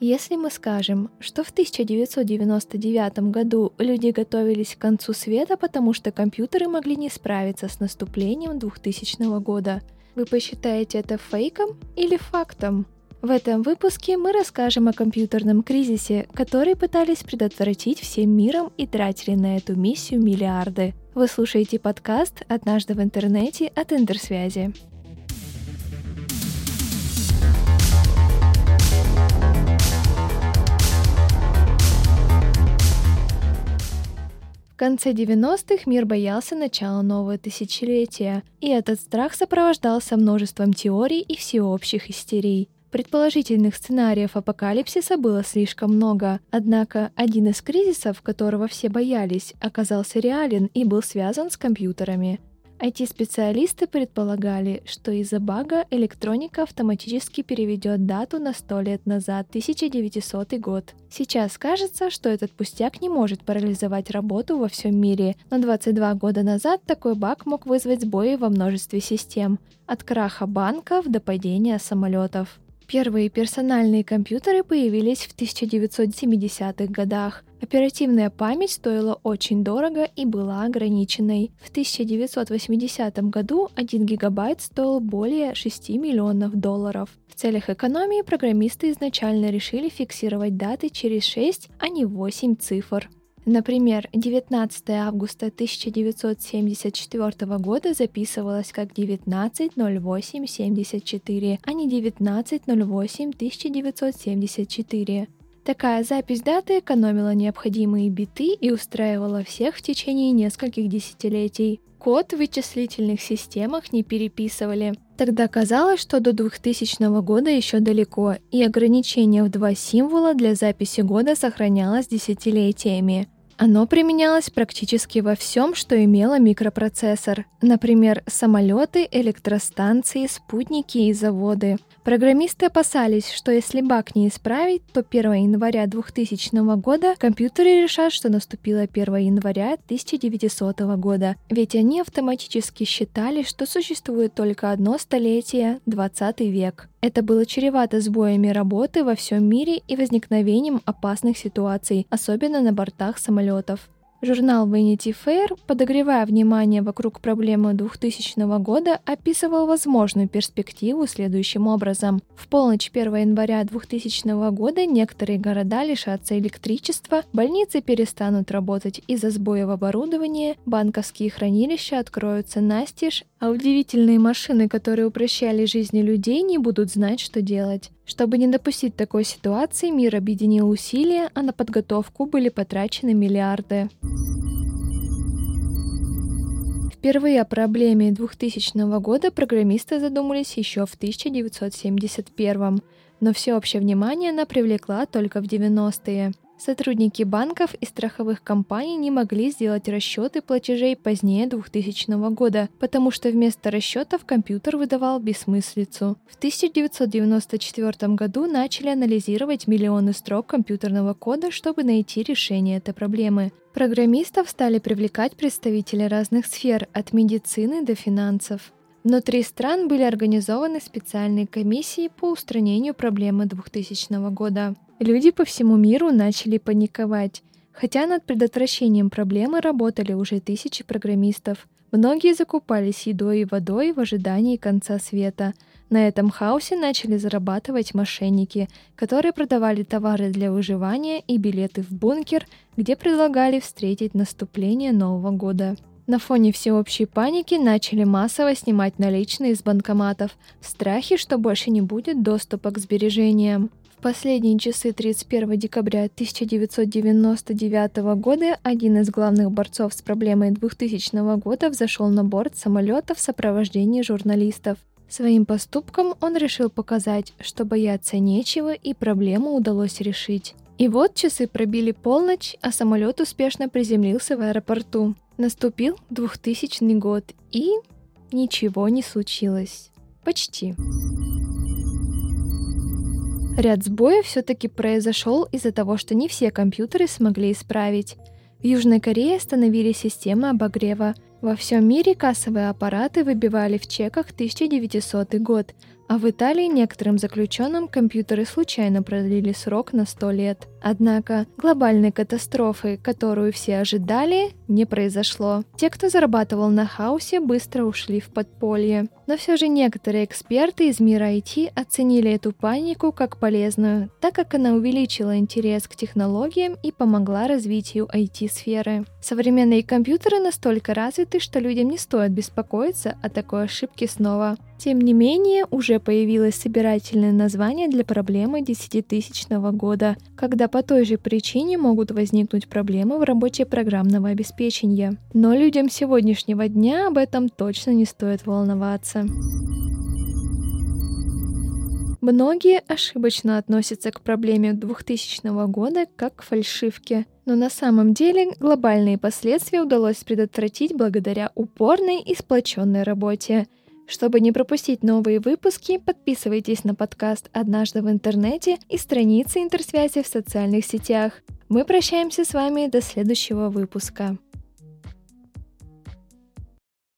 Если мы скажем, что в 1999 году люди готовились к концу света, потому что компьютеры могли не справиться с наступлением 2000 года, вы посчитаете это фейком или фактом? В этом выпуске мы расскажем о компьютерном кризисе, который пытались предотвратить всем миром и тратили на эту миссию миллиарды. Вы слушаете подкаст «Однажды в интернете» от Интерсвязи. В конце 90-х мир боялся начала нового тысячелетия, и этот страх сопровождался множеством теорий и всеобщих истерий. Предположительных сценариев апокалипсиса было слишком много, однако один из кризисов, которого все боялись, оказался реален и был связан с компьютерами. IT-специалисты предполагали, что из-за бага электроника автоматически переведет дату на 100 лет назад, 1900 год. Сейчас кажется, что этот пустяк не может парализовать работу во всем мире, но 22 года назад такой баг мог вызвать сбои во множестве систем, от краха банков до падения самолетов. Первые персональные компьютеры появились в 1970-х годах. Оперативная память стоила очень дорого и была ограниченной. В 1980 году 1 гигабайт стоил более 6 миллионов долларов. В целях экономии программисты изначально решили фиксировать даты через 6, а не 8 цифр. Например, 19 августа 1974 года записывалось как 19.08.74, а не 19.08.1974. Такая запись даты экономила необходимые биты и устраивала всех в течение нескольких десятилетий. Код в вычислительных системах не переписывали. Тогда казалось, что до 2000 года еще далеко, и ограничение в два символа для записи года сохранялось десятилетиями. Оно применялось практически во всем, что имело микропроцессор, например, самолеты, электростанции, спутники и заводы. Программисты опасались, что если баг не исправить, то 1 января 2000 года компьютеры решат, что наступило 1 января 1900 года, ведь они автоматически считали, что существует только одно столетие — 20 век. Это было чревато сбоями работы во всем мире и возникновением опасных ситуаций, особенно на бортах самолетов. Журнал Vanity Fair, подогревая внимание вокруг проблемы 2000 года, описывал возможную перспективу следующим образом. В полночь 1 января 2000 года некоторые города лишатся электричества, больницы перестанут работать из-за сбоев оборудования, банковские хранилища откроются настежь, а удивительные машины, которые упрощали жизни людей, не будут знать, что делать. Чтобы не допустить такой ситуации, мир объединил усилия, а на подготовку были потрачены миллиарды. Впервые о проблеме 2000 года программисты задумались еще в 1971, но всеобщее внимание она привлекла только в 90-е. Сотрудники банков и страховых компаний не могли сделать расчеты платежей позднее 2000 года, потому что вместо расчетов компьютер выдавал бессмыслицу. В 1994 году начали анализировать миллионы строк компьютерного кода, чтобы найти решение этой проблемы. Программистов стали привлекать представители разных сфер, от медицины до финансов. Внутри стран были организованы специальные комиссии по устранению проблемы 2000 года. Люди по всему миру начали паниковать. Хотя над предотвращением проблемы работали уже тысячи программистов. Многие закупались едой и водой в ожидании конца света. На этом хаосе начали зарабатывать мошенники, которые продавали товары для выживания и билеты в бункер, где предлагали встретить наступление Нового года. На фоне всеобщей паники начали массово снимать наличные из банкоматов в страхе, что больше не будет доступа к сбережениям последние часы 31 декабря 1999 года один из главных борцов с проблемой 2000 года взошел на борт самолета в сопровождении журналистов. Своим поступком он решил показать, что бояться нечего и проблему удалось решить. И вот часы пробили полночь, а самолет успешно приземлился в аэропорту. Наступил 2000 год, и ничего не случилось. Почти. Ряд сбоев все-таки произошел из-за того, что не все компьютеры смогли исправить. В Южной Корее остановили системы обогрева. Во всем мире кассовые аппараты выбивали в чеках 1900 год. А в Италии некоторым заключенным компьютеры случайно продлили срок на 100 лет. Однако глобальной катастрофы, которую все ожидали, не произошло. Те, кто зарабатывал на хаосе, быстро ушли в подполье. Но все же некоторые эксперты из мира IT оценили эту панику как полезную, так как она увеличила интерес к технологиям и помогла развитию IT-сферы. Современные компьютеры настолько развиты, что людям не стоит беспокоиться о такой ошибке снова. Тем не менее, уже появилось собирательное название для проблемы десятитысячного года, когда по той же причине могут возникнуть проблемы в работе программного обеспечения. Но людям сегодняшнего дня об этом точно не стоит волноваться. Многие ошибочно относятся к проблеме 2000 года как к фальшивке, но на самом деле глобальные последствия удалось предотвратить благодаря упорной и сплоченной работе. Чтобы не пропустить новые выпуски, подписывайтесь на подкаст «Однажды в интернете» и страницы интерсвязи в социальных сетях. Мы прощаемся с вами до следующего выпуска.